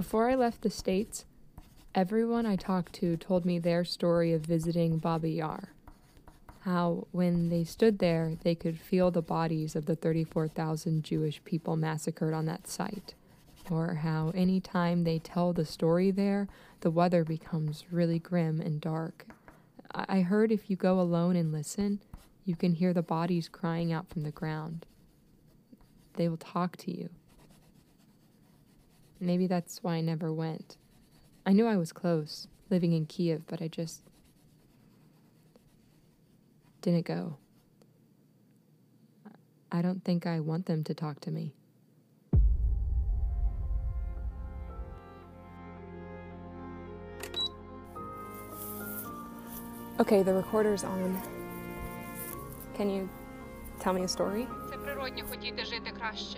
Before I left the States, everyone I talked to told me their story of visiting Babi Yar. How, when they stood there, they could feel the bodies of the 34,000 Jewish people massacred on that site. Or how, any time they tell the story there, the weather becomes really grim and dark. I I heard if you go alone and listen, you can hear the bodies crying out from the ground. They will talk to you. Maybe that's why I never went. I knew I was close, living in Kiev, but I just didn't go. I don't think I want them to talk to me. Okay, the recorder's on. Can you tell me a story? Це природньо хотіти жити краще.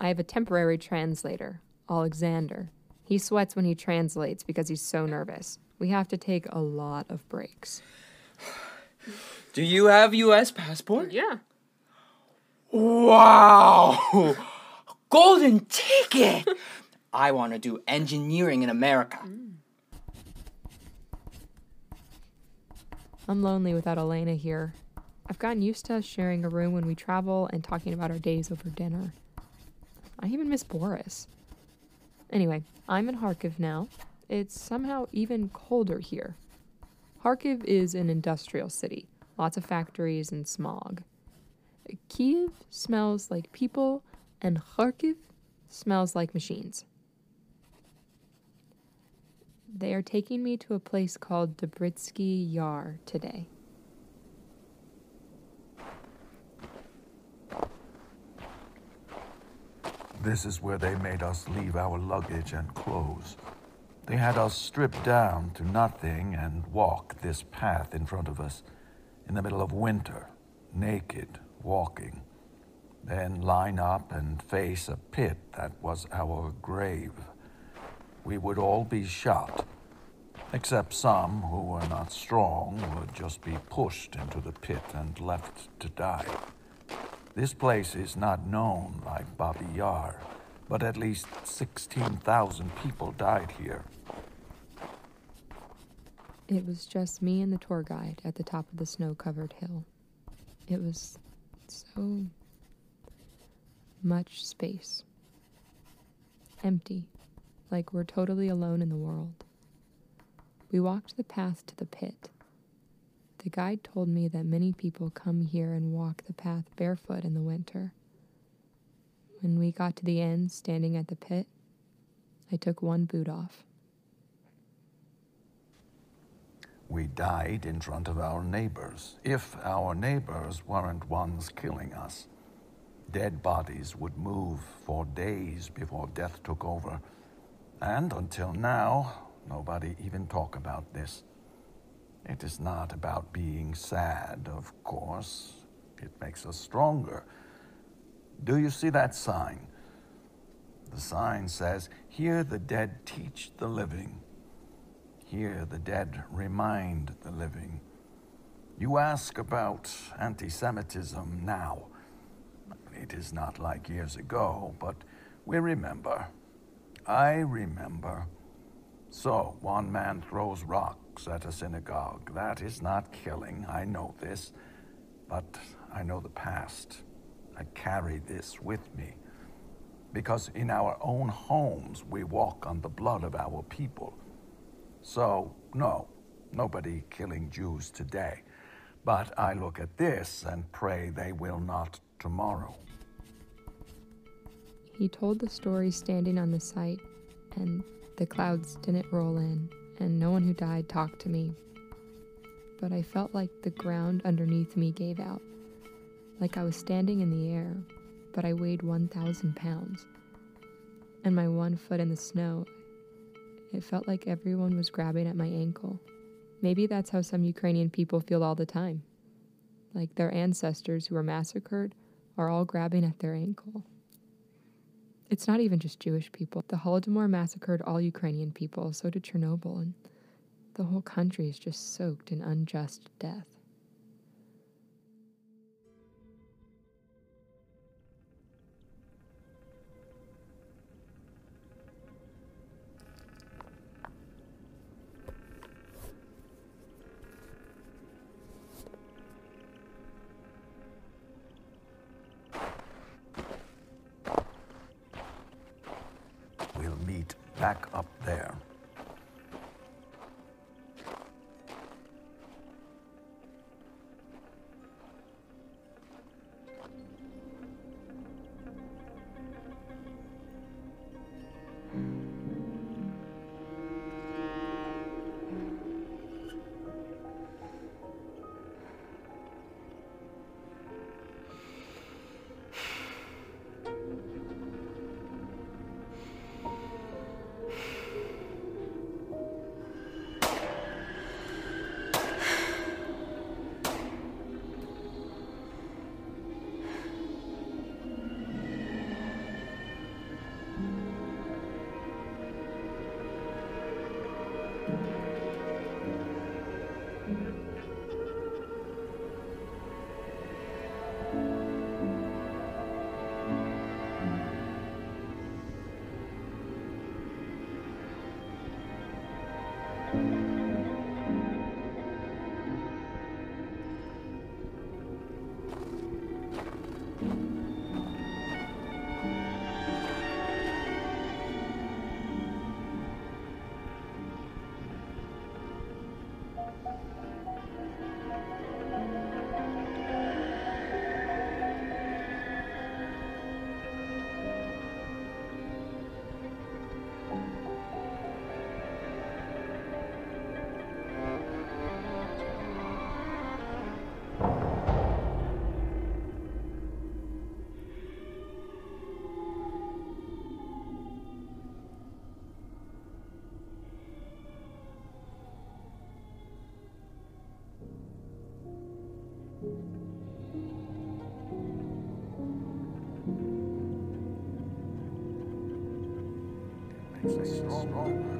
I have a temporary translator, Alexander. He sweats when he translates because he's so nervous. We have to take a lot of breaks. Do you have US passport? Yeah. Wow! Golden ticket! I want to do engineering in America. I'm lonely without Elena here. I've gotten used to us sharing a room when we travel and talking about our days over dinner. I even miss Boris. Anyway, I'm in Kharkiv now. It's somehow even colder here. Kharkiv is an industrial city, lots of factories and smog. Kiev smells like people, and Kharkiv smells like machines. They are taking me to a place called Drobitsky Yar today. This is where they made us leave our luggage and clothes. They had us strip down to nothing and walk this path in front of us in the middle of winter, naked, walking. Then line up and face a pit that was our grave. We would all be shot, except some who were not strong would just be pushed into the pit and left to die. This place is not known like Babi Yar, but at least 16,000 people died here. It was just me and the tour guide at the top of the snow covered hill. It was so much space. Empty, like we're totally alone in the world. We walked the path to the pit. The guide told me that many people come here and walk the path barefoot in the winter. When we got to the end, standing at the pit, I took one boot off. We died in front of our neighbors, if our neighbors weren't ones killing us. Dead bodies would move for days before death took over. And until now, nobody even talk about this. It is not about being sad, of course. It makes us stronger. Do you see that sign? The sign says, Here the dead teach the living. Here the dead remind the living. You ask about anti Semitism now. It is not like years ago, but we remember. I remember. So, one man throws rocks at a synagogue. That is not killing. I know this. But I know the past. I carry this with me. Because in our own homes, we walk on the blood of our people. So, no, nobody killing Jews today. But I look at this and pray they will not tomorrow. He told the story standing on the site, and the clouds didn't roll in, and no one who died talked to me. But I felt like the ground underneath me gave out, like I was standing in the air, but I weighed 1,000 pounds. And my one foot in the snow, It felt like everyone was grabbing at my ankle. Maybe that's how some Ukrainian people feel all the time. Like their ancestors who were massacred are all grabbing at their ankle. It's not even just Jewish people. The Holodomor massacred all Ukrainian people, so did Chernobyl, and the whole country is just soaked in unjust death. Back up there. Makes us stronger.